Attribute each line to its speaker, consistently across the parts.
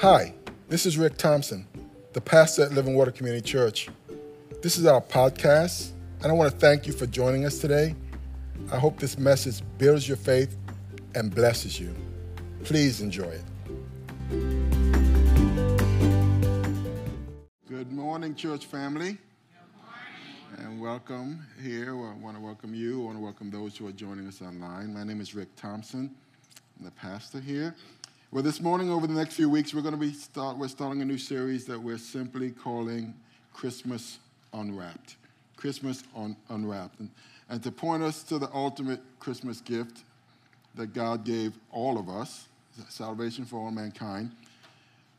Speaker 1: Hi, this is Rick Thompson, the pastor at Living Water Community Church. This is our podcast, and I want to thank you for joining us today. I hope this message builds your faith and blesses you. Please enjoy it. Good morning, church family. And welcome here. I want to welcome you. I want to welcome those who are joining us online. My name is Rick Thompson. I'm the pastor here. Well, this morning, over the next few weeks, we're going to be start. We're starting a new series that we're simply calling Christmas Unwrapped. Christmas on Unwrapped, and, and to point us to the ultimate Christmas gift that God gave all of us, salvation for all mankind.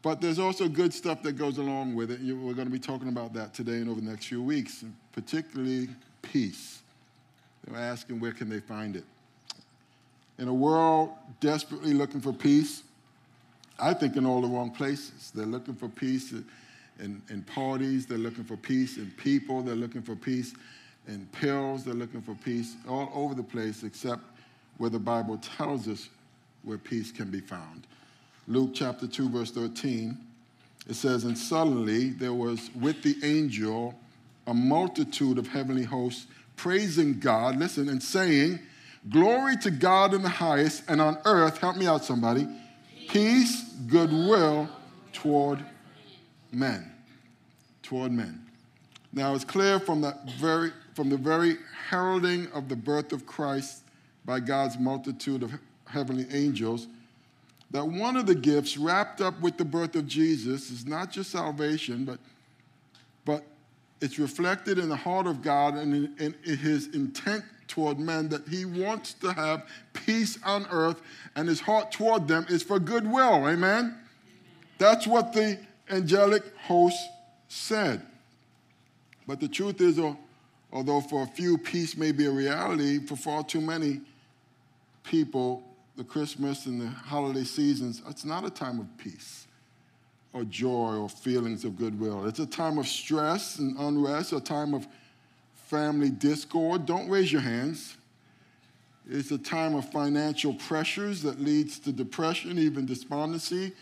Speaker 1: But there's also good stuff that goes along with it. We're going to be talking about that today and over the next few weeks, particularly peace. They're asking where can they find it. In a world desperately looking for peace, I think, in all the wrong places. They're looking for peace in, in parties, they're looking for peace in people, they're looking for peace in pills, they're looking for peace all over the place, except where the Bible tells us where peace can be found. Luke chapter 2, verse 13, it says, And suddenly there was with the angel a multitude of heavenly hosts praising God, listen, and saying, Glory to God in the highest, and on earth, help me out, somebody, peace, goodwill toward men. Toward men. Now it's clear from the very from the very heralding of the birth of Christ by God's multitude of heavenly angels that one of the gifts wrapped up with the birth of Jesus is not just salvation, but, but it's reflected in the heart of God and in, in his intent toward men that he wants to have peace on earth, and his heart toward them is for goodwill. Amen? That's what the angelic host said. But the truth is, uh, although for a few peace may be a reality, for far too many people, the Christmas and the holiday seasons, it's not a time of peace or joy or feelings of goodwill. It's a time of stress and unrest, a time of family discord. Don't raise your hands. It's a time of financial pressures that leads to depression, even despondency.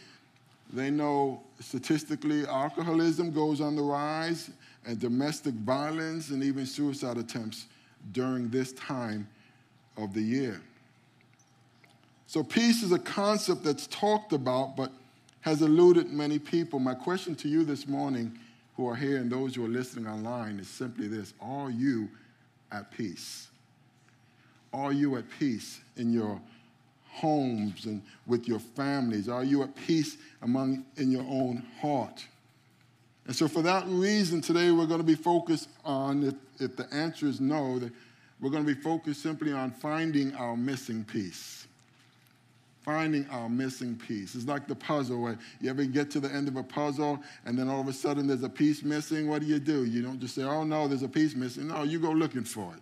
Speaker 1: They know statistically alcoholism goes on the rise, and domestic violence, and even suicide attempts during this time of the year. So, peace is a concept that's talked about, but has eluded many people. My question to you this morning, who are here and those who are listening online, is simply this Are you at peace? Are you at peace in your homes and with your families? Are you at peace among in your own heart? And so, for that reason, today we're going to be focused on, if, if the answer is no, that we're going to be focused simply on finding our missing piece finding our missing piece. It's like the puzzle where you ever get to the end of a puzzle and then all of a sudden there's a piece missing. What do you do? You don't just say, oh no, there's a piece missing. No, you go looking for it.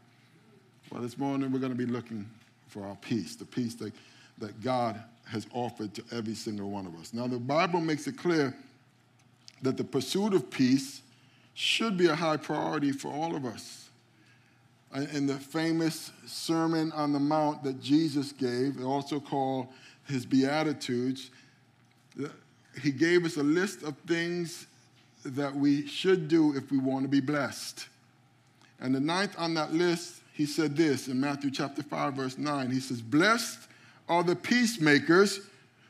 Speaker 1: Well, this morning we're going to be looking for our peace, the peace that, that God has offered to every single one of us. Now, the Bible makes it clear that the pursuit of peace should be a high priority for all of us. In the famous Sermon on the Mount that Jesus gave, also called his Beatitudes, he gave us a list of things that we should do if we want to be blessed. And the ninth on that list, he said this in Matthew chapter 5, verse 9. He says, Blessed are the peacemakers,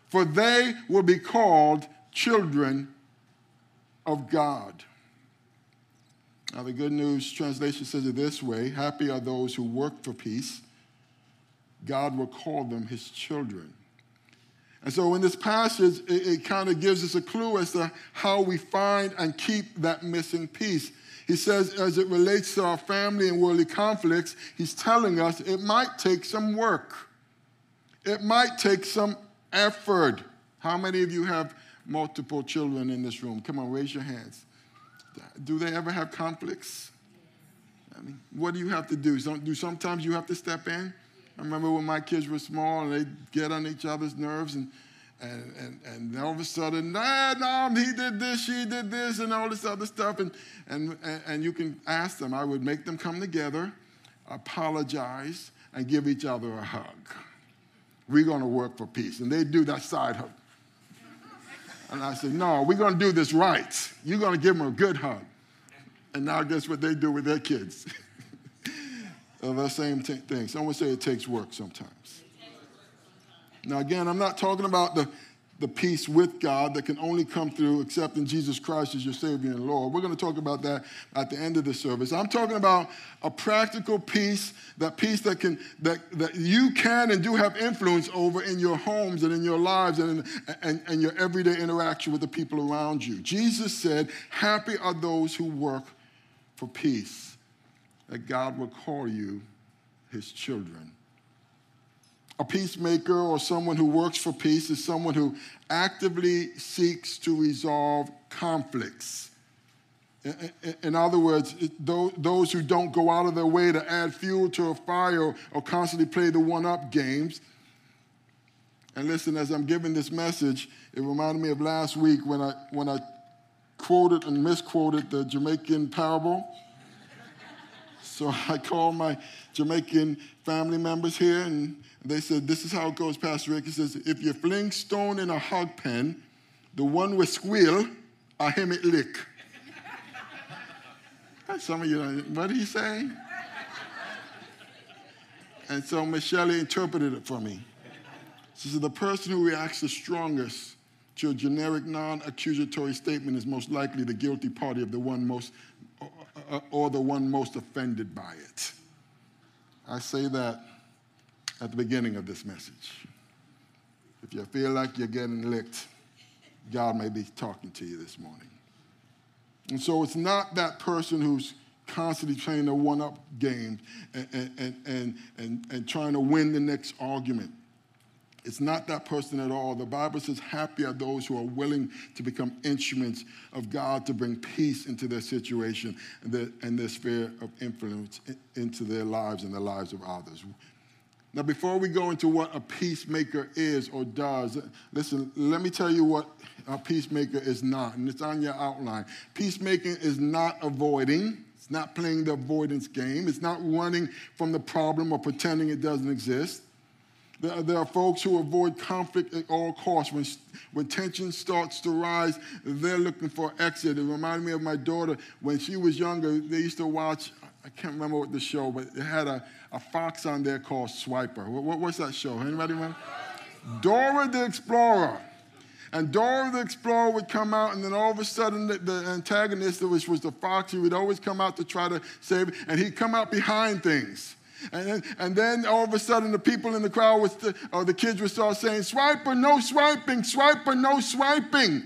Speaker 1: for they will be called children of God. Now, the Good News translation says it this way Happy are those who work for peace. God will call them his children. And so in this passage, it, it kind of gives us a clue as to how we find and keep that missing piece. He says, as it relates to our family and worldly conflicts, he's telling us it might take some work. It might take some effort. How many of you have multiple children in this room? Come on, raise your hands. Do they ever have conflicts? I mean, what do you have to do? Do sometimes you have to step in? I remember when my kids were small and they'd get on each other's nerves and and, and, and all of a sudden, nah, no, he did this, she did this, and all this other stuff. And, and, and you can ask them. I would make them come together, apologize, and give each other a hug. We're going to work for peace. And they do that side hug. And I said, No, we're going to do this right. You're going to give them a good hug. And now, guess what they do with their kids? the same t- thing. Someone say it takes work sometimes. Now, again, I'm not talking about the the peace with God that can only come through accepting Jesus Christ as your Savior and Lord. We're going to talk about that at the end of the service. I'm talking about a practical peace, that peace that can that, that you can and do have influence over in your homes and in your lives and, in, and, and your everyday interaction with the people around you. Jesus said, Happy are those who work for peace, that God will call you his children. A peacemaker or someone who works for peace is someone who actively seeks to resolve conflicts. In other words, those who don't go out of their way to add fuel to a fire or constantly play the one up games. And listen, as I'm giving this message, it reminded me of last week when I, when I quoted and misquoted the Jamaican parable. So I called my Jamaican family members here and they said, This is how it goes, Pastor Rick. He says, If you fling stone in a hog pen, the one will squeal, I him it lick. Some of you, know, what did he say? And so Michelle interpreted it for me. She said, The person who reacts the strongest to a generic non accusatory statement is most likely the guilty party of the one most, Uh, or the one most offended by it. I say that at the beginning of this message. If you feel like you're getting licked, God may be talking to you this morning. And so it's not that person who's constantly playing the one up game and, and, and, and, and trying to win the next argument. It's not that person at all. The Bible says, Happy are those who are willing to become instruments of God to bring peace into their situation and their, and their sphere of influence into their lives and the lives of others. Now, before we go into what a peacemaker is or does, listen, let me tell you what a peacemaker is not, and it's on your outline. Peacemaking is not avoiding, it's not playing the avoidance game, it's not running from the problem or pretending it doesn't exist. There, are folks who avoid conflict at all costs. When, when tension starts to rise, they're looking for exit. It reminded me of my daughter when she was younger. They used to watch, I can't remember what the show, but it had a, a fox on there called Swiper. What, what's that show? Anybody remember? Dora the Explorer. And Dora the Explorer would come out, and then all of a sudden, the, the antagonist, which was the fox, he would always come out to try to save, and he'd come out behind things. And then, and then all of a sudden, the people in the crowd, or the kids would start saying, Swiper, no swiping, Swiper, no swiping.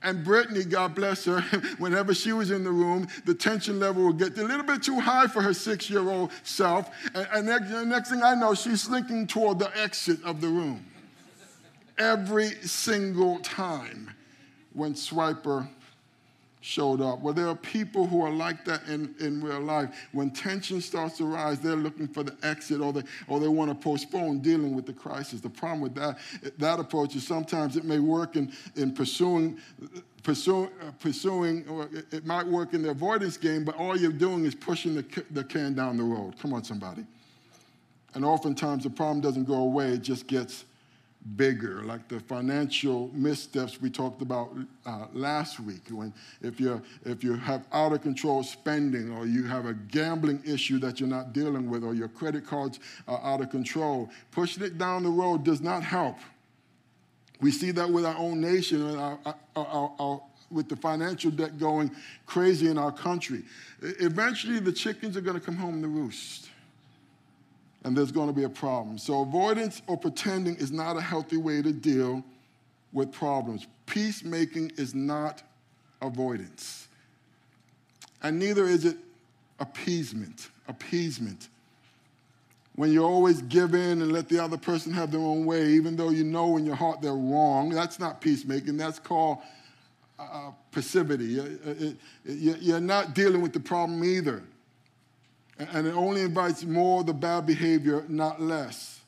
Speaker 1: And Brittany, God bless her, whenever she was in the room, the tension level would get a little bit too high for her six year old self. And, and next, next thing I know, she's slinking toward the exit of the room. Every single time when Swiper showed up. Well, there are people who are like that in, in real life. When tension starts to rise, they're looking for the exit or they, or they want to postpone dealing with the crisis. The problem with that, that approach is sometimes it may work in, in pursuing, pursue, uh, pursuing, or it might work in the avoidance game, but all you're doing is pushing the, the can down the road. Come on, somebody. And oftentimes the problem doesn't go away, it just gets bigger, like the financial missteps we talked about uh, last week. When if you if you have out of control spending, or you have a gambling issue that you're not dealing with, or your credit cards are out of control, pushing it down the road does not help. We see that with our own nation and our, our, our, with the financial debt going crazy in our country. Eventually, the chickens are going to come home to roost and there's going to be a problem. So, avoidance or pretending is not a healthy way to deal with problems. Peacemaking is not avoidance, and neither is it appeasement. Appeasement. When you always give in and let the other person have their own way, even though you know in your heart they're wrong, that's not peacemaking. That's called uh, passivity. You're not dealing with the problem either and it only invites more of the bad behavior, not less.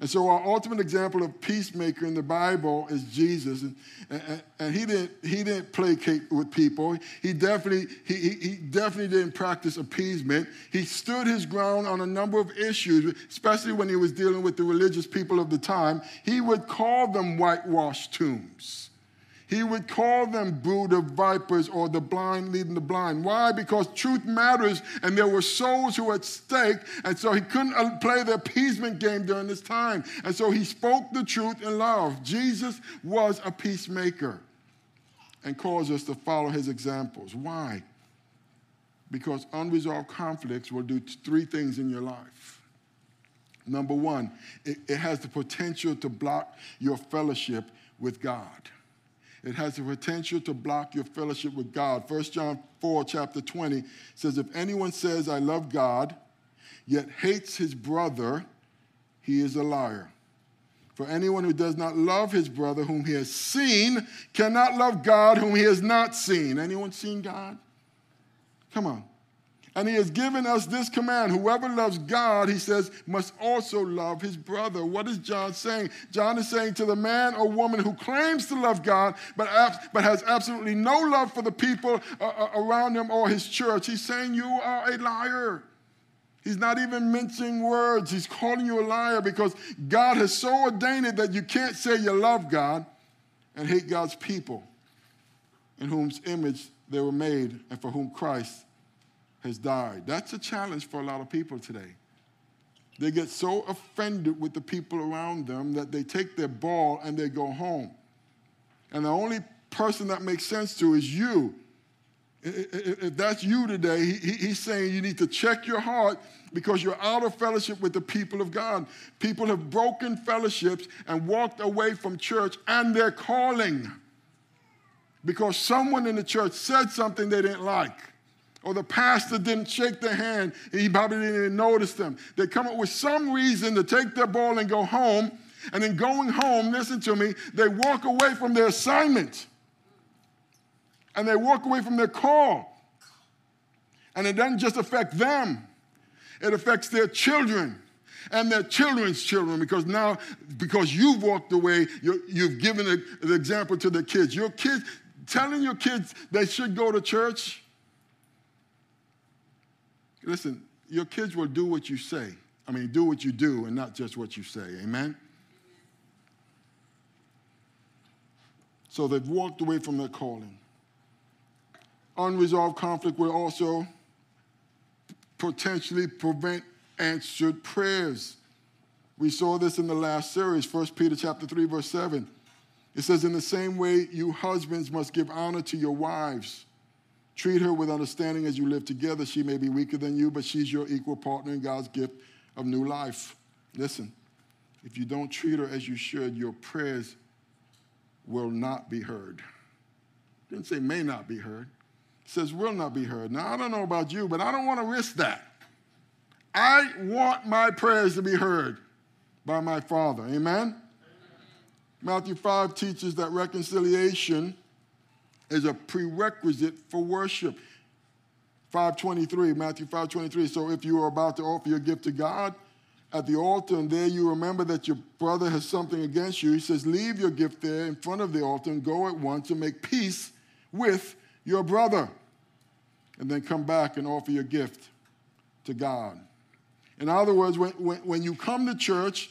Speaker 1: And so, our ultimate example of peacemaker in the Bible is Jesus. And, and, and, he, didn't, he didn't placate with people. He definitely, he, he definitely didn't practice appeasement. He stood his ground on a number of issues, especially when he was dealing with the religious people of the time. He would call them whitewashed tombs. He would call them brood of vipers or the blind leading the blind. Why? Because truth matters and there were souls who were at stake. And so he couldn't uh, play the appeasement game during this time. And so he spoke the truth in love. Jesus was a peacemaker and caused us to follow his examples. Why? Because unresolved conflicts will do three things in your life. Number one, it, it has the potential to block your fellowship with God. It has the potential to block your fellowship with God. 1 John 4, chapter 20 says, If anyone says, I love God, yet hates his brother, he is a liar. For anyone who does not love his brother whom he has seen cannot love God whom he has not seen. Anyone seen God? Come on. And he has given us this command whoever loves God, he says, must also love his brother. What is John saying? John is saying to the man or woman who claims to love God, but, but has absolutely no love for the people uh, uh, around him or his church, he's saying, You are a liar. He's not even mincing words. He's calling you a liar because God has so ordained it that you can't say you love God and hate God's people in whose image they were made and for whom Christ has died. That's a challenge for a lot of people today. They get so offended with the people around them that they take their ball and they go home. And the only person that makes sense to is you. If that's you today, he's saying you need to check your heart because you're out of fellowship with the people of God. People have broken fellowships and walked away from church and their calling because someone in the church said something they didn't like or the pastor didn't shake their hand, he probably didn't even notice them. They come up with some reason to take their ball and go home, and in going home, listen to me, they walk away from their assignment. And they walk away from their call. And it doesn't just affect them, it affects their children and their children's children because now, because you've walked away, you have given an example to the kids. Your kids, telling your kids they should go to church, Listen, your kids will do what you say. I mean, do what you do and not just what you say. Amen? So they've walked away from their calling. Unresolved conflict will also potentially prevent answered prayers. We saw this in the last series, 1 Peter chapter 3, verse 7. It says, In the same way, you husbands must give honor to your wives Treat her with understanding as you live together. She may be weaker than you, but she's your equal partner in God's gift of new life. Listen, if you don't treat her as you should, your prayers will not be heard. Didn't say may not be heard. It says will not be heard. Now, I don't know about you, but I don't want to risk that. I want my prayers to be heard by my Father. Amen? Amen? Matthew 5 teaches that reconciliation is a prerequisite for worship. 523, Matthew 523. So if you are about to offer your gift to God at the altar and there you remember that your brother has something against you, he says, leave your gift there in front of the altar and go at once and make peace with your brother. And then come back and offer your gift to God. In other words, when, when, when you come to church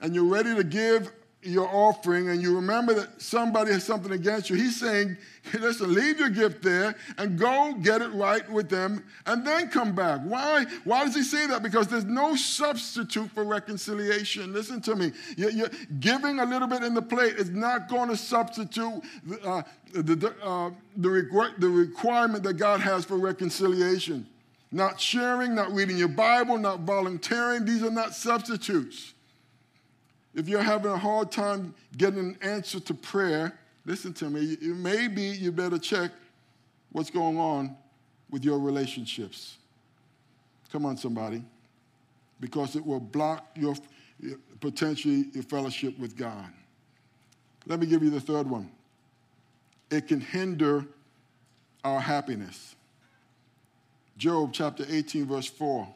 Speaker 1: and you're ready to give your offering and you remember that somebody has something against you, he's saying, listen, leave your gift there and go get it right with them and then come back. Why? Why does he say that? Because there's no substitute for reconciliation. Listen to me. You're, you're giving a little bit in the plate is not going to substitute uh, the, uh, the, requ- the requirement that God has for reconciliation. Not sharing, not reading your Bible, not volunteering, these are not substitutes. If you're having a hard time getting an answer to prayer, listen to me, maybe you better check what's going on with your relationships. Come on, somebody. Because it will block your potentially your fellowship with God. Let me give you the third one. It can hinder our happiness. Job chapter 18, verse 4.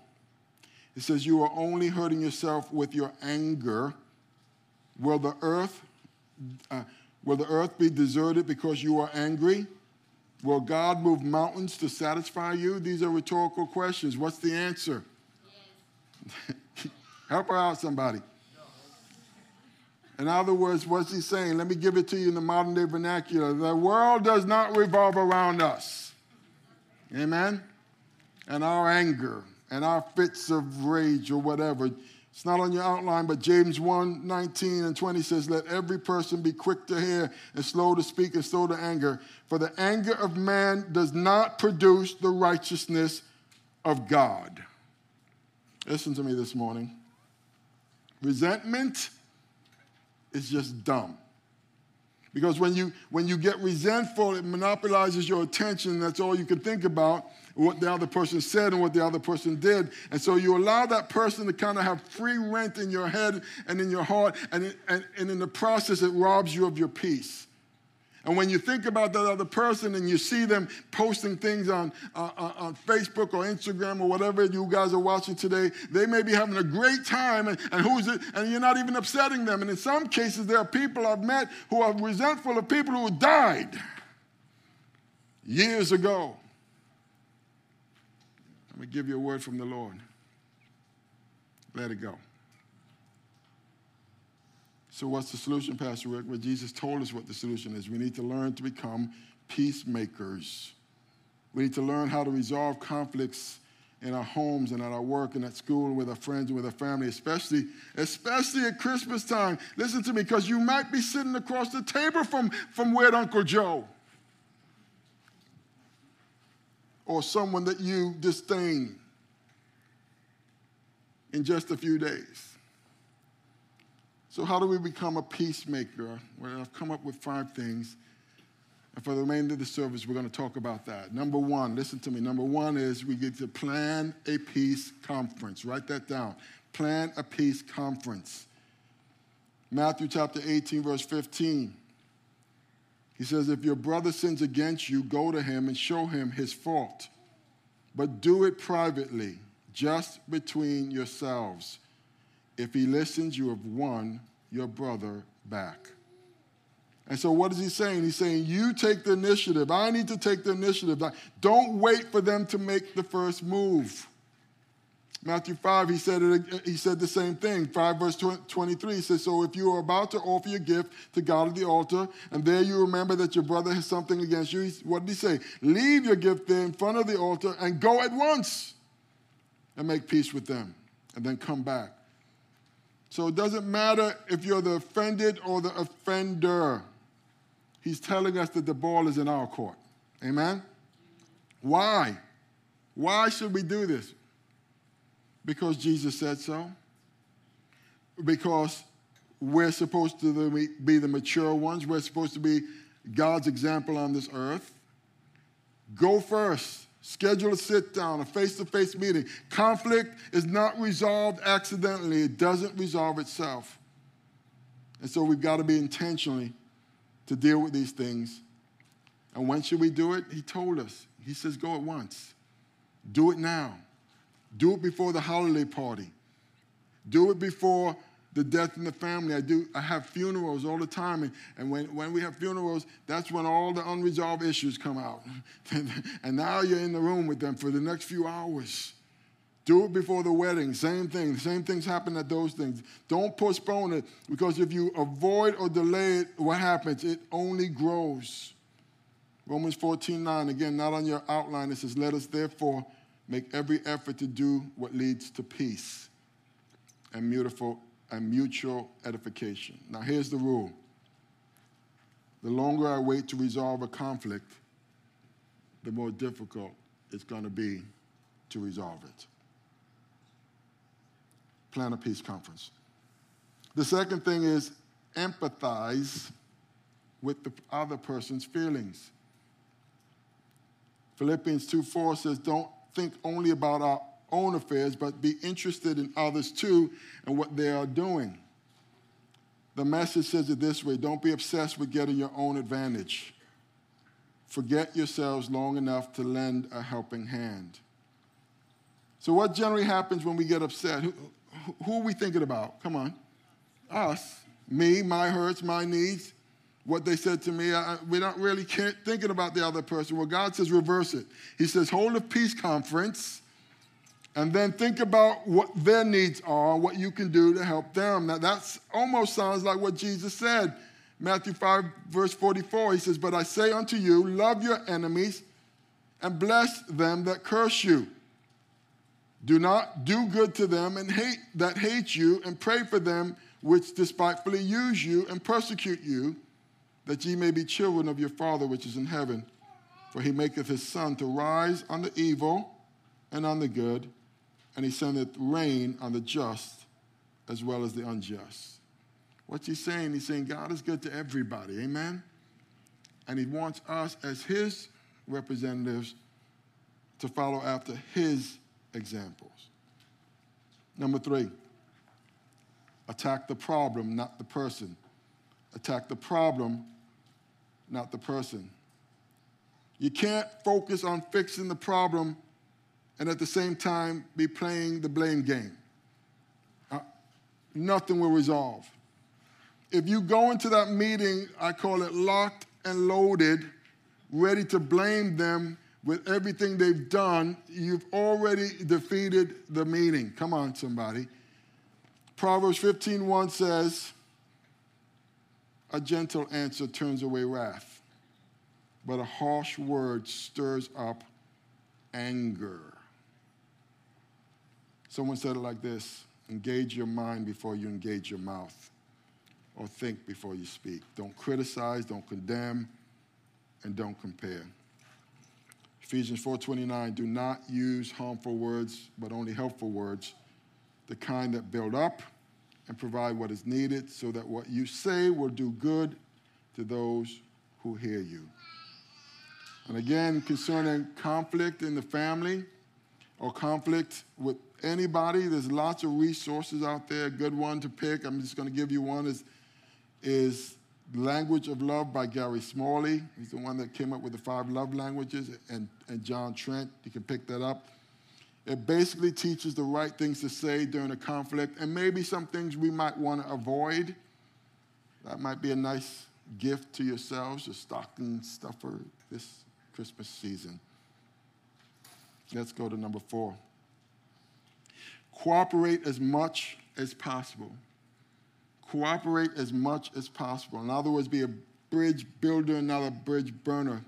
Speaker 1: It says, You are only hurting yourself with your anger Will the earth, uh, will the earth be deserted because you are angry? Will God move mountains to satisfy you? These are rhetorical questions. What's the answer? Yes. Help her out, somebody. In other words, what's he saying? Let me give it to you in the modern day vernacular. The world does not revolve around us. Amen? And our anger and our fits of rage or whatever. It's not on your outline, but James 1 19 and 20 says, Let every person be quick to hear and slow to speak and slow to anger. For the anger of man does not produce the righteousness of God. Listen to me this morning. Resentment is just dumb. Because when you, when you get resentful, it monopolizes your attention. That's all you can think about what the other person said and what the other person did. And so you allow that person to kind of have free rent in your head and in your heart. And, and, and in the process, it robs you of your peace. And when you think about that other person and you see them posting things on, uh, on Facebook or Instagram or whatever you guys are watching today, they may be having a great time and, and who's it, and you're not even upsetting them. And in some cases, there are people I've met who are resentful of people who died years ago. Let me give you a word from the Lord. Let it go. So, what's the solution, Pastor Rick? Well, Jesus told us what the solution is. We need to learn to become peacemakers. We need to learn how to resolve conflicts in our homes and at our work and at school and with our friends and with our family, especially, especially at Christmas time. Listen to me, because you might be sitting across the table from, from weird Uncle Joe or someone that you disdain in just a few days. So, how do we become a peacemaker? Well, I've come up with five things. And for the remainder of the service, we're going to talk about that. Number one, listen to me. Number one is we get to plan a peace conference. Write that down. Plan a peace conference. Matthew chapter 18, verse 15. He says, If your brother sins against you, go to him and show him his fault. But do it privately, just between yourselves. If he listens, you have won your brother back. And so, what is he saying? He's saying, You take the initiative. I need to take the initiative. Don't wait for them to make the first move. Matthew 5, he said, it, he said the same thing. 5 verse 23, he says, So if you are about to offer your gift to God at the altar, and there you remember that your brother has something against you, what did he say? Leave your gift there in front of the altar and go at once and make peace with them, and then come back. So it doesn't matter if you're the offended or the offender. He's telling us that the ball is in our court. Amen? Why? Why should we do this? Because Jesus said so. Because we're supposed to be the mature ones. We're supposed to be God's example on this earth. Go first. Schedule a sit down, a face to face meeting. Conflict is not resolved accidentally, it doesn't resolve itself. And so we've got to be intentionally to deal with these things. And when should we do it? He told us. He says, go at once. Do it now. Do it before the holiday party. Do it before the death in the family. I do. I have funerals all the time, and, and when, when we have funerals, that's when all the unresolved issues come out. and now you're in the room with them for the next few hours. Do it before the wedding. Same thing. Same things happen at those things. Don't postpone it because if you avoid or delay it, what happens? It only grows. Romans 14 9, again, not on your outline, it says, Let us therefore make every effort to do what leads to peace and beautiful and mutual edification. Now, here's the rule the longer I wait to resolve a conflict, the more difficult it's going to be to resolve it. Plan a peace conference. The second thing is empathize with the other person's feelings. Philippians 2 4 says, Don't think only about our own affairs, but be interested in others too and what they are doing. The message says it this way don't be obsessed with getting your own advantage. Forget yourselves long enough to lend a helping hand. So, what generally happens when we get upset? Who, who are we thinking about? Come on. Us. Me, my hurts, my needs, what they said to me. I, we're not really thinking about the other person. Well, God says reverse it. He says, hold a peace conference And then think about what their needs are, what you can do to help them. Now, that almost sounds like what Jesus said. Matthew 5, verse 44, he says, But I say unto you, love your enemies and bless them that curse you. Do not do good to them and hate that hate you, and pray for them which despitefully use you and persecute you, that ye may be children of your Father which is in heaven. For he maketh his sun to rise on the evil and on the good and he sendeth rain on the just as well as the unjust. What's he saying? He's saying God is good to everybody. Amen? And he wants us as his representatives to follow after his examples. Number three, attack the problem, not the person. Attack the problem, not the person. You can't focus on fixing the problem and at the same time be playing the blame game. Uh, nothing will resolve. If you go into that meeting, I call it locked and loaded, ready to blame them with everything they've done, you've already defeated the meeting. Come on, somebody. Proverbs 15:1 says, "A gentle answer turns away wrath, but a harsh word stirs up anger." Someone said it like this engage your mind before you engage your mouth, or think before you speak. Don't criticize, don't condemn, and don't compare. Ephesians 4:29 do not use harmful words but only helpful words the kind that build up and provide what is needed so that what you say will do good to those who hear you. And again concerning conflict in the family or conflict with anybody. There's lots of resources out there. Good one to pick. I'm just going to give you one is, is Language of Love by Gary Smalley. He's the one that came up with the five love languages, and, and John Trent. You can pick that up. It basically teaches the right things to say during a conflict and maybe some things we might want to avoid. That might be a nice gift to yourselves, a stocking stuffer this Christmas season. Let's go to number four. Cooperate as much as possible. Cooperate as much as possible. In other words, be a bridge builder, not a bridge burner.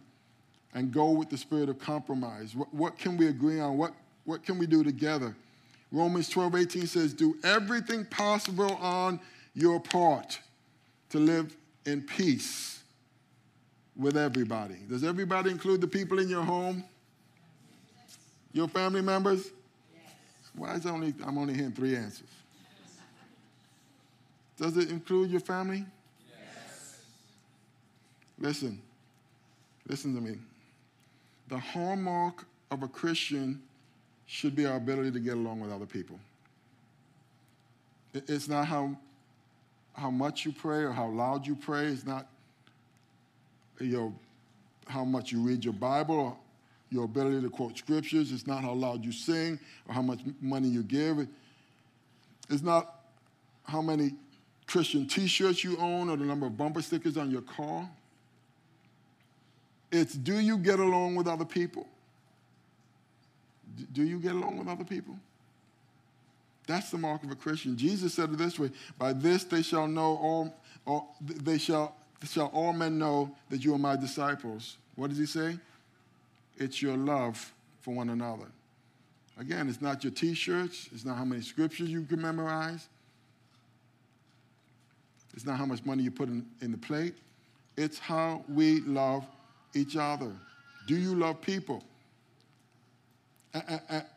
Speaker 1: And go with the spirit of compromise. What, what can we agree on? What, what can we do together? Romans 12, 18 says, Do everything possible on your part to live in peace with everybody. Does everybody include the people in your home? Your family members? Why is only I'm only hearing three answers? Does it include your family? Yes. Listen, listen to me. The hallmark of a Christian should be our ability to get along with other people. It's not how, how much you pray or how loud you pray. It's not you know, how much you read your Bible your ability to quote scriptures. It's not how loud you sing or how much money you give. It's not how many Christian t shirts you own or the number of bumper stickers on your car. It's do you get along with other people? Do you get along with other people? That's the mark of a Christian. Jesus said it this way By this they shall know all, all they shall, shall all men know that you are my disciples. What does he say? It's your love for one another. Again, it's not your t shirts, it's not how many scriptures you can memorize, it's not how much money you put in, in the plate, it's how we love each other. Do you love people?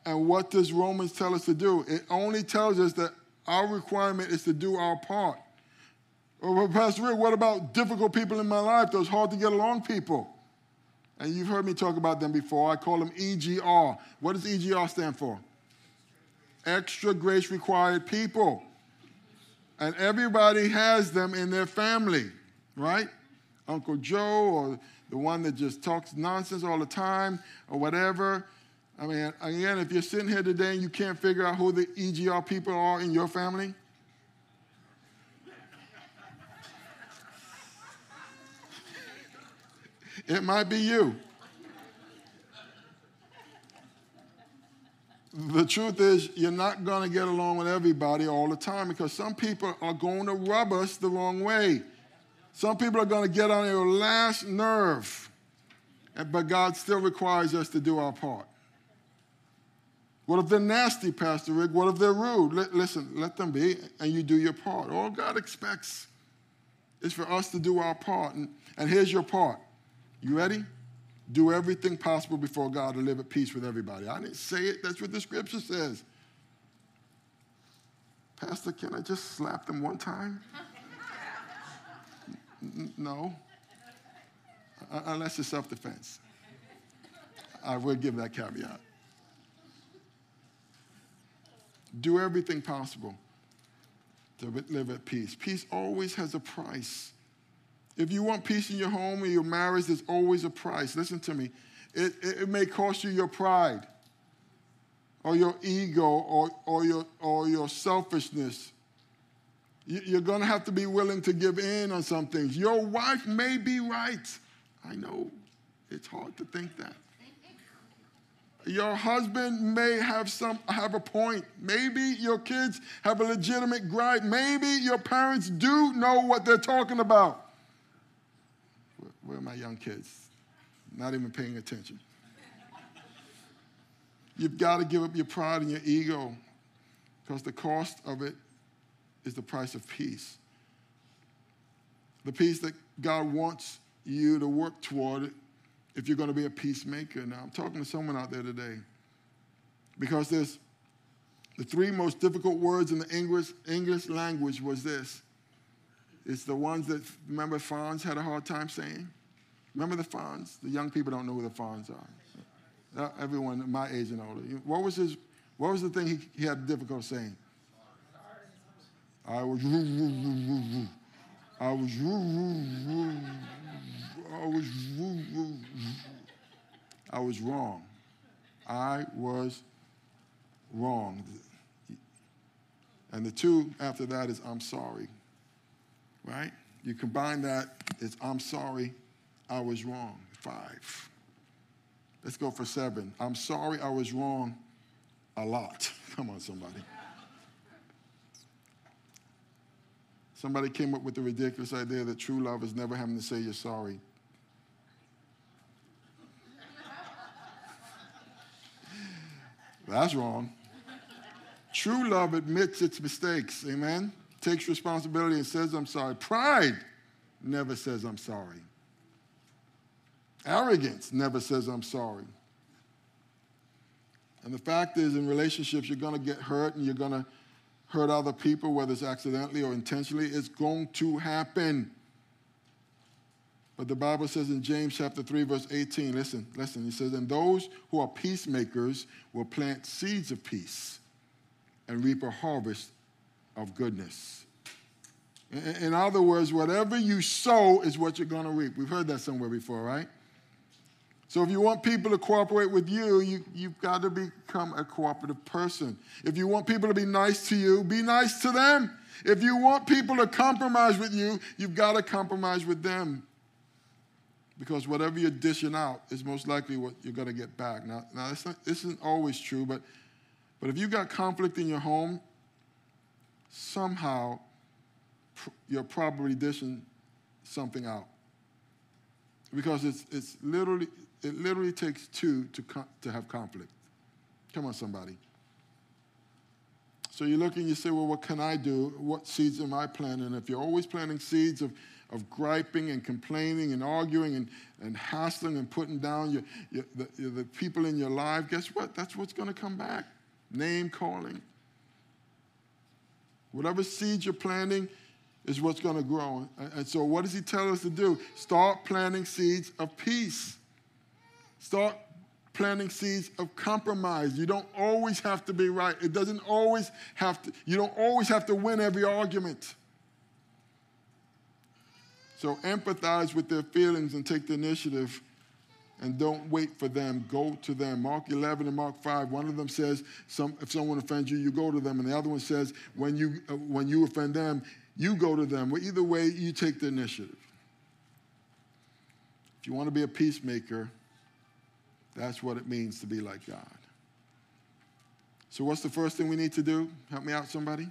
Speaker 1: And, what does Romans tell us to do? It only tells us that our requirement is to do our part. Well, Pastor Rick, what about difficult people in my life, those hard to get along people? And you've heard me talk about them before. I call them EGR. What does EGR stand for? Extra grace required people. And everybody has them in their family, right? Uncle Joe or the one that just talks nonsense all the time or whatever. I mean, again, if you're sitting here today and you can't figure out who the EGR people are in your family, It might be you. The truth is, you're not going to get along with everybody all the time because some people are going to rub us the wrong way. Some people are going to get on your last nerve, but God still requires us to do our part. What if they're nasty, Pastor Rick? What if they're rude? L- listen, let them be, and you do your part. All God expects is for us to do our part. And, and here's your part. You ready? Do everything possible before God to live at peace with everybody. I didn't say it, that's what the scripture says. Pastor, can I just slap them one time? no. Uh, unless it's self defense. I will give that caveat. Do everything possible to live at peace. Peace always has a price. If you want peace in your home or your marriage, there's always a price. Listen to me. It, it, it may cost you your pride or your ego or, or, your, or your selfishness. You're going to have to be willing to give in on some things. Your wife may be right. I know it's hard to think that. Your husband may have some have a point. Maybe your kids have a legitimate gripe. Maybe your parents do know what they're talking about. Where are my young kids? Not even paying attention. You've got to give up your pride and your ego because the cost of it is the price of peace. The peace that God wants you to work toward if you're going to be a peacemaker. Now, I'm talking to someone out there today because there's the three most difficult words in the English, English language was this. It's the ones that, remember, Fonz had a hard time saying? Remember the Fonz? The young people don't know who the Fonz are. Uh, everyone my age and older. What was his? What was the thing he, he had difficulty saying? I was. I was. I was I was wrong. I was wrong. And the two after that is I'm sorry. Right? You combine that, it's I'm sorry, I was wrong. Five. Let's go for seven. I'm sorry I was wrong a lot. Come on, somebody. Somebody came up with the ridiculous idea that true love is never having to say you're sorry. That's wrong. True love admits its mistakes, amen? Takes responsibility and says, I'm sorry. Pride never says, I'm sorry. Arrogance never says, I'm sorry. And the fact is, in relationships, you're going to get hurt and you're going to hurt other people, whether it's accidentally or intentionally. It's going to happen. But the Bible says in James chapter 3, verse 18, listen, listen, he says, And those who are peacemakers will plant seeds of peace and reap a harvest of goodness. In other words, whatever you sow is what you're going to reap. We've heard that somewhere before, right? So if you want people to cooperate with you, you you've got to become a cooperative person. If you want people to be nice to you, be nice to them. If you want people to compromise with you, you've got to compromise with them because whatever you're dishing out is most likely what you're going to get back. Now, now this, not, this isn't always true, but, but if you've got conflict in your home, somehow pr- you're probably dishing something out. Because it's, it's literally, it literally takes two to, to have conflict. Come on, somebody. So you look and you say, well, what can I do? What seeds am I planting? If you're always planting seeds of of griping and complaining and arguing and, and hassling and putting down your, your the, the people in your life, guess what? That's what's going to come back. Name calling. Whatever seeds you're planting is what's going to grow. And so, what does he tell us to do? Start planting seeds of peace. Start planting seeds of compromise. You don't always have to be right. It doesn't always have to, you don't always have to win every argument. So empathize with their feelings and take the initiative and don't wait for them. Go to them. Mark 11 and Mark 5, one of them says, some, if someone offends you, you go to them. And the other one says, when you, uh, when you offend them, you go to them. Well, either way, you take the initiative. If you want to be a peacemaker, that's what it means to be like God. So, what's the first thing we need to do? Help me out, somebody.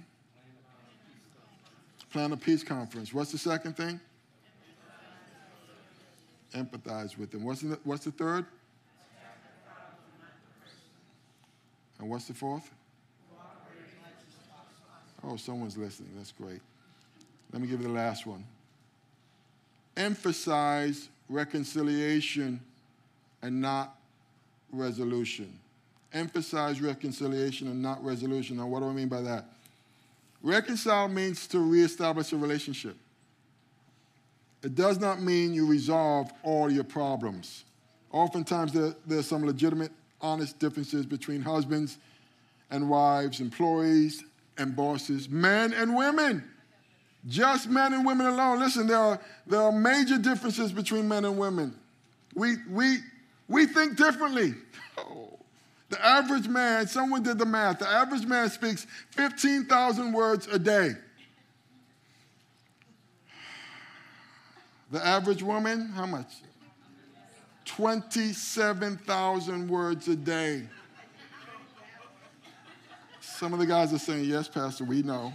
Speaker 1: Plan a peace conference. What's the second thing? Empathize with them. What's the, what's the third? And what's the fourth? Oh, someone's listening. That's great. Let me give you the last one. Emphasize reconciliation and not resolution. Emphasize reconciliation and not resolution. Now, what do I mean by that? Reconcile means to reestablish a relationship. It does not mean you resolve all your problems. Oftentimes, there, there's some legitimate, honest differences between husbands and wives, employees and bosses, men and women. Just men and women alone. Listen, there are, there are major differences between men and women. We, we, we think differently. The average man, someone did the math, the average man speaks 15,000 words a day. The average woman, how much? 27,000 words a day. Some of the guys are saying, Yes, Pastor, we know.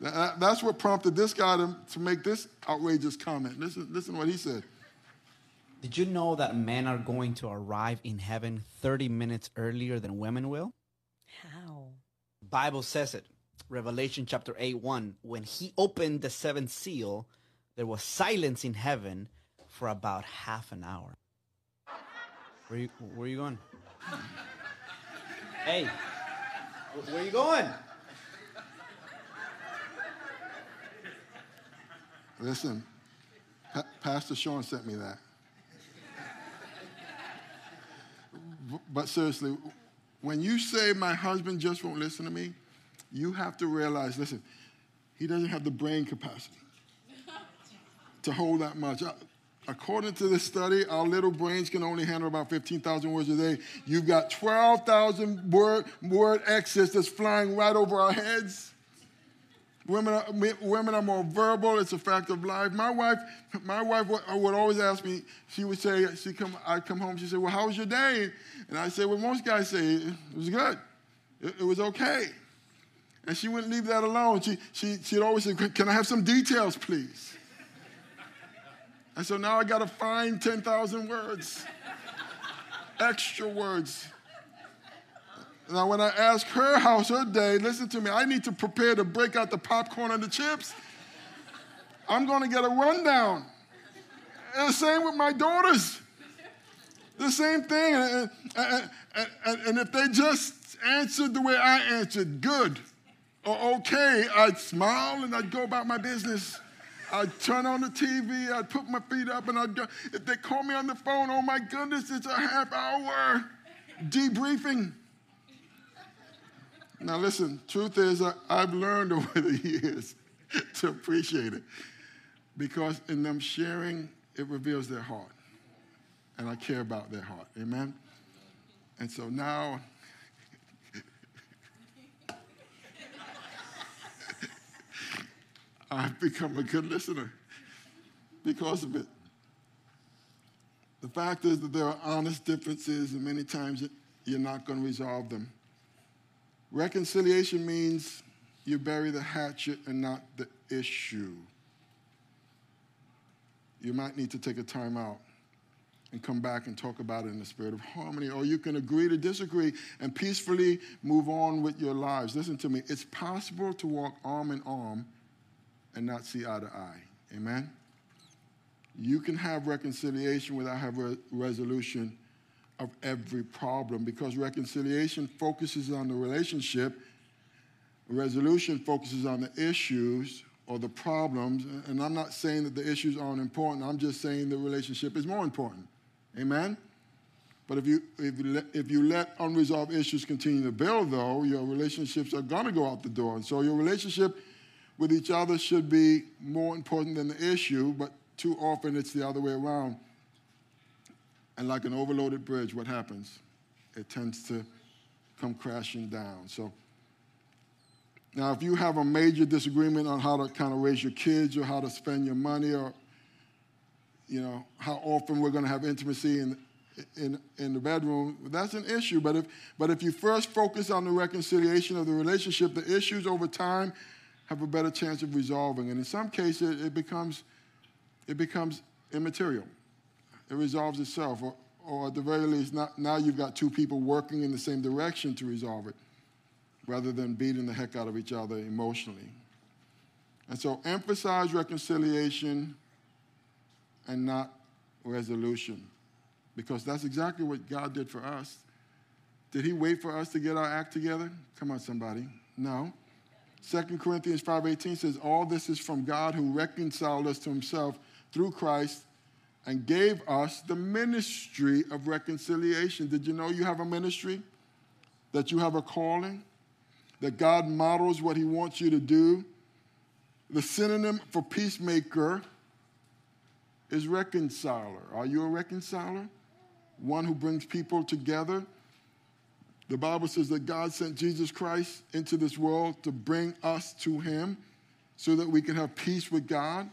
Speaker 1: That's what prompted this guy to, to make this outrageous comment. Listen, listen to what he said.
Speaker 2: Did you know that men are going to arrive in heaven 30 minutes earlier than women will?
Speaker 3: How?
Speaker 2: Bible says it. Revelation chapter 8 1. When he opened the seventh seal, there was silence in heaven for about half an hour. Where you, where you going? hey, where you going?
Speaker 1: Listen, pa- Pastor Sean sent me that. But seriously, when you say my husband just won't listen to me, you have to realize listen, he doesn't have the brain capacity to hold that much. Uh, according to this study, our little brains can only handle about 15,000 words a day. You've got 12,000 word, word excess that's flying right over our heads. Women are, women are more verbal. It's a fact of life. My wife, my wife would, always ask me. She would say, she come, I'd come home. She said, "Well, how was your day?" And I say, "Well, most guys say it was good. It, it was okay." And she wouldn't leave that alone. She, she, she'd always say, "Can I have some details, please?" And so now I got to find 10,000 words, extra words. Now, when I ask her how's her day, listen to me, I need to prepare to break out the popcorn and the chips. I'm going to get a rundown. And the same with my daughters. The same thing. And, and, and, and if they just answered the way I answered, good or okay, I'd smile and I'd go about my business. I'd turn on the TV, I'd put my feet up, and I'd go. If they call me on the phone, oh my goodness, it's a half hour debriefing. Now, listen, truth is, I, I've learned over the years to appreciate it because in them sharing, it reveals their heart. And I care about their heart. Amen? And so now, I've become a good listener because of it. The fact is that there are honest differences, and many times you're not going to resolve them. Reconciliation means you bury the hatchet and not the issue. You might need to take a time out and come back and talk about it in the spirit of harmony, or you can agree to disagree and peacefully move on with your lives. Listen to me, it's possible to walk arm in arm and not see eye to eye. Amen? You can have reconciliation without having resolution of every problem because reconciliation focuses on the relationship, resolution focuses on the issues or the problems. And I'm not saying that the issues aren't important, I'm just saying the relationship is more important. Amen? But if you, if you, let, if you let unresolved issues continue to build, though, your relationships are going to go out the door. And so your relationship with each other should be more important than the issue, but too often it's the other way around. And like an overloaded bridge, what happens? It tends to come crashing down. So now, if you have a major disagreement on how to kind of raise your kids or how to spend your money or, you know, how often we're going to have intimacy and, in, in the bedroom, that's an issue. But if, but if you first focus on the reconciliation of the relationship, the issues over time have a better chance of resolving. And in some cases, it becomes, it becomes immaterial. It resolves itself. Or, or at the very least, not, now you've got two people working in the same direction to resolve it rather than beating the heck out of each other emotionally. And so emphasize reconciliation and not resolution because that's exactly what God did for us. Did he wait for us to get our act together? Come on, somebody. No. 2 Corinthians 5.18 says, All this is from God who reconciled us to himself through Christ and gave us the ministry of reconciliation. Did you know you have a ministry? That you have a calling? That God models what he wants you to do? The synonym for peacemaker is reconciler. Are you a reconciler? One who brings people together? The Bible says that God sent Jesus Christ into this world to bring us to him so that we can have peace with God.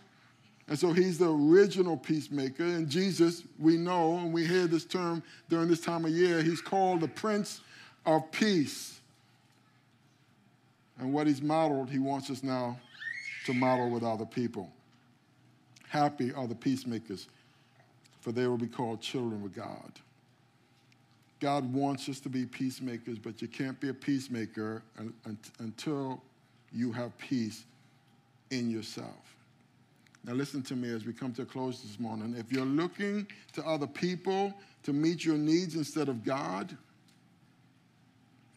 Speaker 1: And so he's the original peacemaker. And Jesus, we know, and we hear this term during this time of year, he's called the Prince of Peace. And what he's modeled, he wants us now to model with other people. Happy are the peacemakers, for they will be called children of God. God wants us to be peacemakers, but you can't be a peacemaker until you have peace in yourself. Now, listen to me as we come to a close this morning. If you're looking to other people to meet your needs instead of God,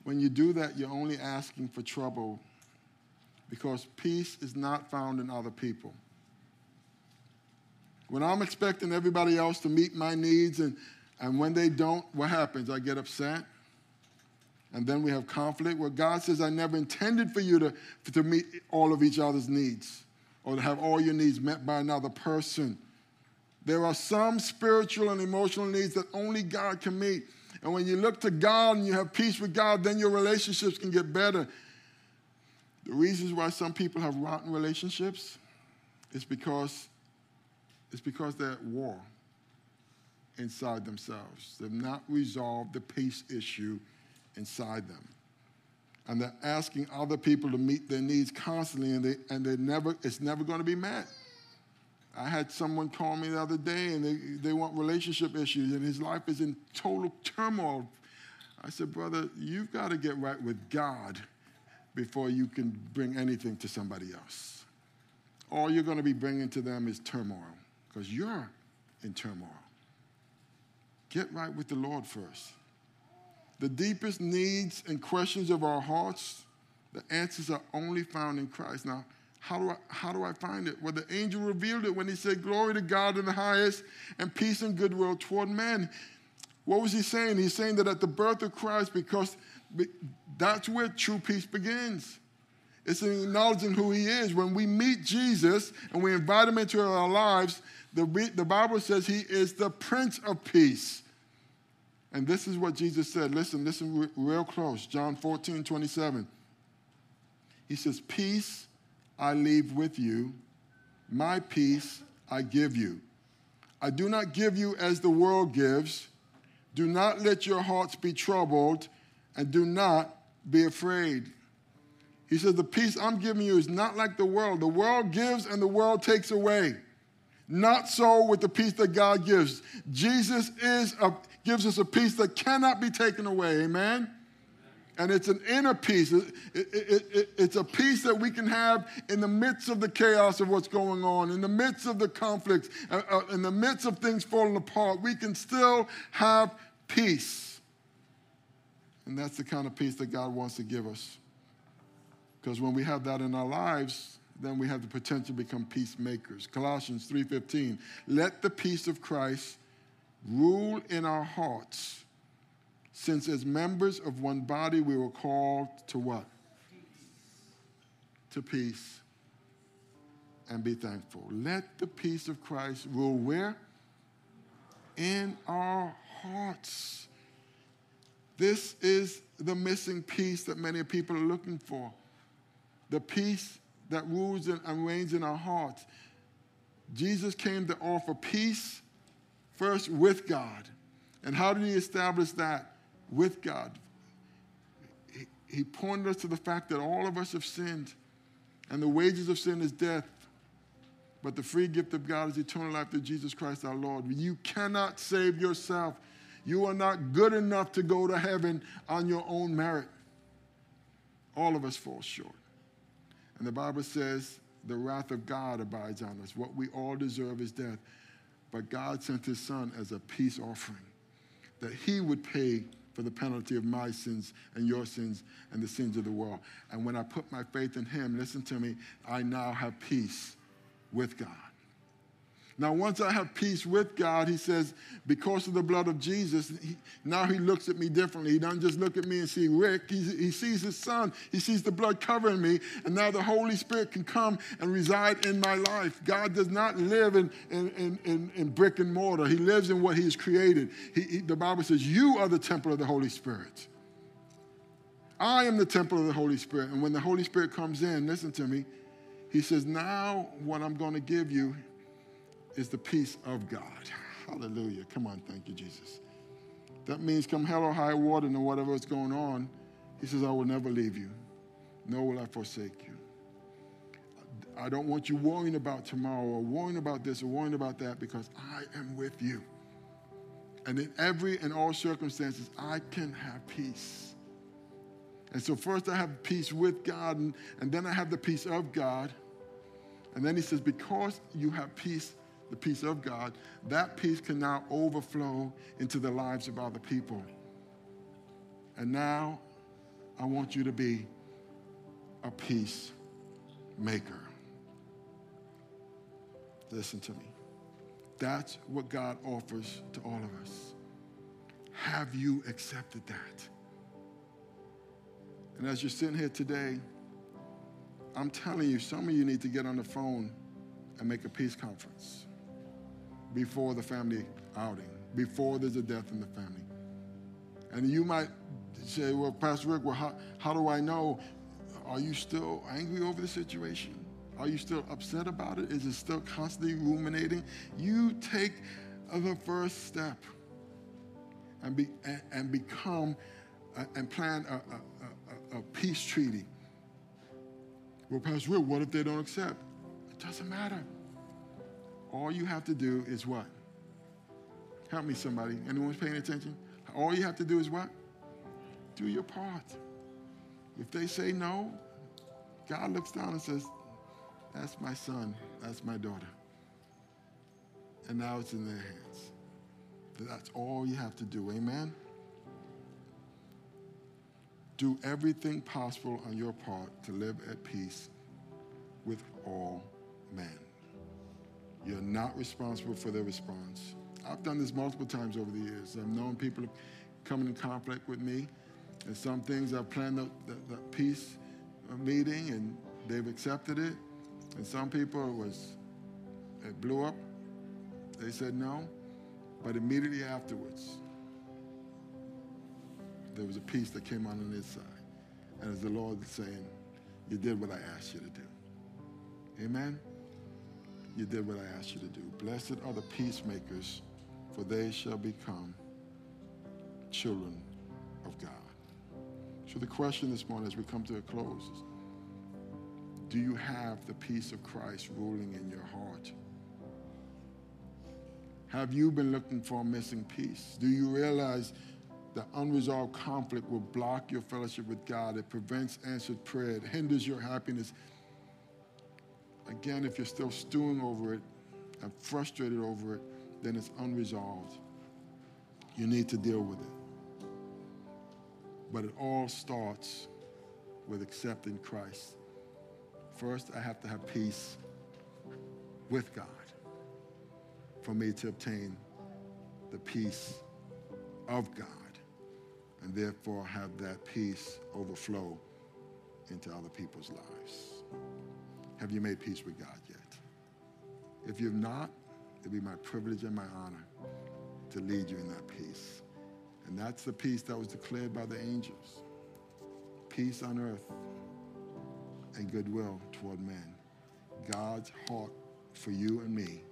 Speaker 1: when you do that, you're only asking for trouble because peace is not found in other people. When I'm expecting everybody else to meet my needs, and, and when they don't, what happens? I get upset. And then we have conflict where God says, I never intended for you to, to meet all of each other's needs or to have all your needs met by another person. There are some spiritual and emotional needs that only God can meet. And when you look to God and you have peace with God, then your relationships can get better. The reasons why some people have rotten relationships is because it's because they're at war inside themselves. They've not resolved the peace issue inside them. And they're asking other people to meet their needs constantly, and, they, and they never, it's never going to be met. I had someone call me the other day, and they, they want relationship issues, and his life is in total turmoil. I said, Brother, you've got to get right with God before you can bring anything to somebody else. All you're going to be bringing to them is turmoil because you're in turmoil. Get right with the Lord first. The deepest needs and questions of our hearts, the answers are only found in Christ. Now, how do I, how do I find it? Well, the angel revealed it when he said, Glory to God in the highest and peace and goodwill toward men. What was he saying? He's saying that at the birth of Christ, because that's where true peace begins. It's in acknowledging who he is. When we meet Jesus and we invite him into our lives, the, the Bible says he is the Prince of Peace. And this is what Jesus said. Listen, listen real close. John 14, 27. He says, Peace I leave with you, my peace I give you. I do not give you as the world gives. Do not let your hearts be troubled, and do not be afraid. He says, The peace I'm giving you is not like the world. The world gives and the world takes away. Not so with the peace that God gives. Jesus is a, gives us a peace that cannot be taken away. Amen? And it's an inner peace. It, it, it, it's a peace that we can have in the midst of the chaos of what's going on, in the midst of the conflicts, uh, uh, in the midst of things falling apart. We can still have peace. And that's the kind of peace that God wants to give us. Because when we have that in our lives, then we have the potential to become peacemakers. Colossians 3:15. Let the peace of Christ rule in our hearts, since as members of one body we were called to what? Peace. To peace. And be thankful. Let the peace of Christ rule where? In our hearts. This is the missing piece that many people are looking for. The peace that rules and reigns in our hearts. Jesus came to offer peace first with God, And how did he establish that? With God. He, pointed us to the fact that all of us have sinned, and the wages of sin is death. But the free gift of God is eternal life through Jesus Christ our Lord. You cannot save yourself. You are not good enough to go to heaven on your own merit. All of us fall short. And the Bible says the wrath of God abides on us. What we all deserve is death. But God sent his son as a peace offering that he would pay for the penalty of my sins and your sins and the sins of the world. And when I put my faith in him, listen to me, I now have peace with God. Now, once I have peace with God, he says, because of the blood of Jesus, he, now he looks at me differently. He doesn't just look at me and see Rick. He, he sees his son. He sees the blood covering me. And now the Holy Spirit can come and reside in my life. God does not live in, in, in, in brick and mortar, He lives in what He has created. He, he, the Bible says, You are the temple of the Holy Spirit. I am the temple of the Holy Spirit. And when the Holy Spirit comes in, listen to me, He says, Now what I'm going to give you is the peace of God. Hallelujah. Come on, thank you, Jesus. That means come hell or high water and whatever is going on, he says, I will never leave you, nor will I forsake you. I don't want you worrying about tomorrow or worrying about this or worrying about that because I am with you. And in every and all circumstances, I can have peace. And so first I have peace with God, and, and then I have the peace of God. And then he says, because you have peace the peace of God, that peace can now overflow into the lives of other people. And now I want you to be a peace maker. Listen to me. That's what God offers to all of us. Have you accepted that? And as you're sitting here today, I'm telling you, some of you need to get on the phone and make a peace conference before the family outing, before there's a death in the family. And you might say, well, Pastor Rick, well, how, how do I know? Are you still angry over the situation? Are you still upset about it? Is it still constantly ruminating? You take the first step and, be, and, and become uh, and plan a, a, a, a, peace treaty. Well, Pastor Rick, what if they don't accept? It doesn't matter. All you have to do is what? Help me, somebody. Anyone's paying attention? All you have to do is what? Do your part. If they say no, God looks down and says, That's my son, that's my daughter. And now it's in their hands. That's all you have to do. Amen? Do everything possible on your part to live at peace with all men. You're not responsible for their response. I've done this multiple times over the years. I've known people coming in conflict with me, and some things I've planned the, the, the peace meeting, and they've accepted it. And some people it was it blew up. They said no, but immediately afterwards, there was a peace that came on on this side, and as the Lord is saying, "You did what I asked you to do." Amen you did what I asked you to do. Blessed are the peacemakers, for they shall become children of God. So the question this morning as we come to a close is, do you have the peace of Christ ruling in your heart? Have you been looking for a missing piece? Do you realize that unresolved conflict will block your fellowship with God? It prevents answered prayer. It hinders your happiness Again, if you're still stewing over it and frustrated over it, then it's unresolved. You need to deal with it. But it all starts with accepting Christ. First, I have to have peace with God for me to obtain the peace of God and therefore have that peace overflow into other people's lives. Have you made peace with God yet? If you've not, it'll be my privilege and my honor to lead you in that peace. And that's the peace that was declared by the angels peace on earth and goodwill toward men. God's heart for you and me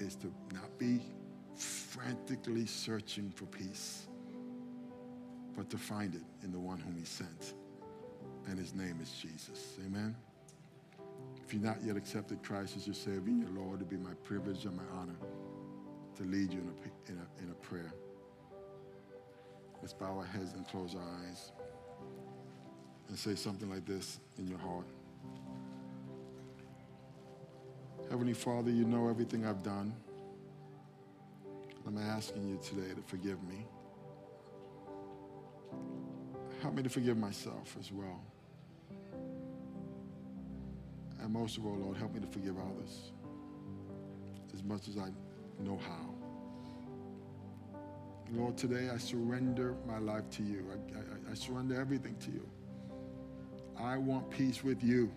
Speaker 1: is to not be frantically searching for peace, but to find it in the one whom he sent. And his name is Jesus. Amen. If you've not yet accepted Christ as your Savior and your Lord, it'd be my privilege and my honor to lead you in a, in a, in a prayer. Let's bow our heads and close our eyes and say something like this in your heart. Heavenly Father, you know everything I've done. I'm asking you today to forgive me. Help me to forgive myself as well. And most of all, Lord, help me to forgive others as much as I know how. Lord, today I surrender my life to you. I, I, I surrender everything to you. I want peace with you.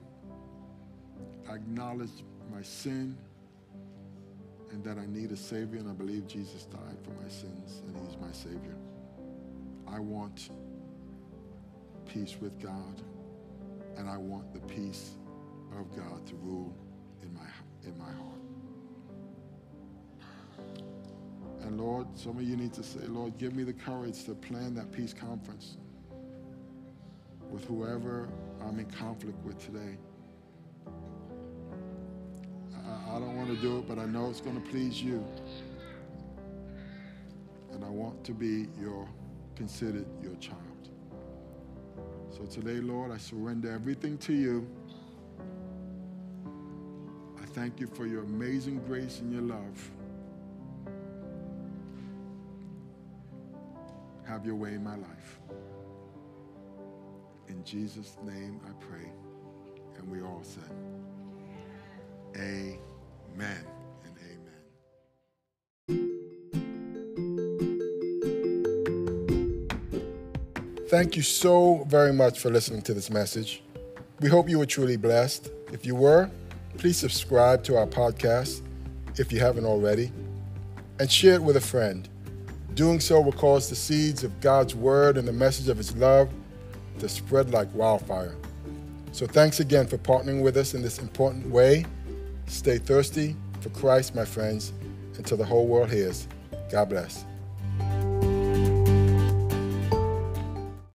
Speaker 1: I acknowledge my sin and that I need a Savior, and I believe Jesus died for my sins and He's my Savior. I want peace with God, and I want the peace of God to rule in my, in my heart. And Lord, some of you need to say, Lord, give me the courage to plan that peace conference with whoever I'm in conflict with today. I, I don't want to do it, but I know it's going to please you. And I want to be your considered your child. So today, Lord, I surrender everything to you. Thank you for your amazing grace and your love. Have your way in my life. In Jesus' name I pray. And we all said, Amen and amen. Thank you so very much for listening to this message. We hope you were truly blessed. If you were, please subscribe to our podcast if you haven't already and share it with a friend. Doing so will cause the seeds of God's word and the message of his love to spread like wildfire. So thanks again for partnering with us in this important way. Stay thirsty for Christ, my friends, until the whole world hears. God bless.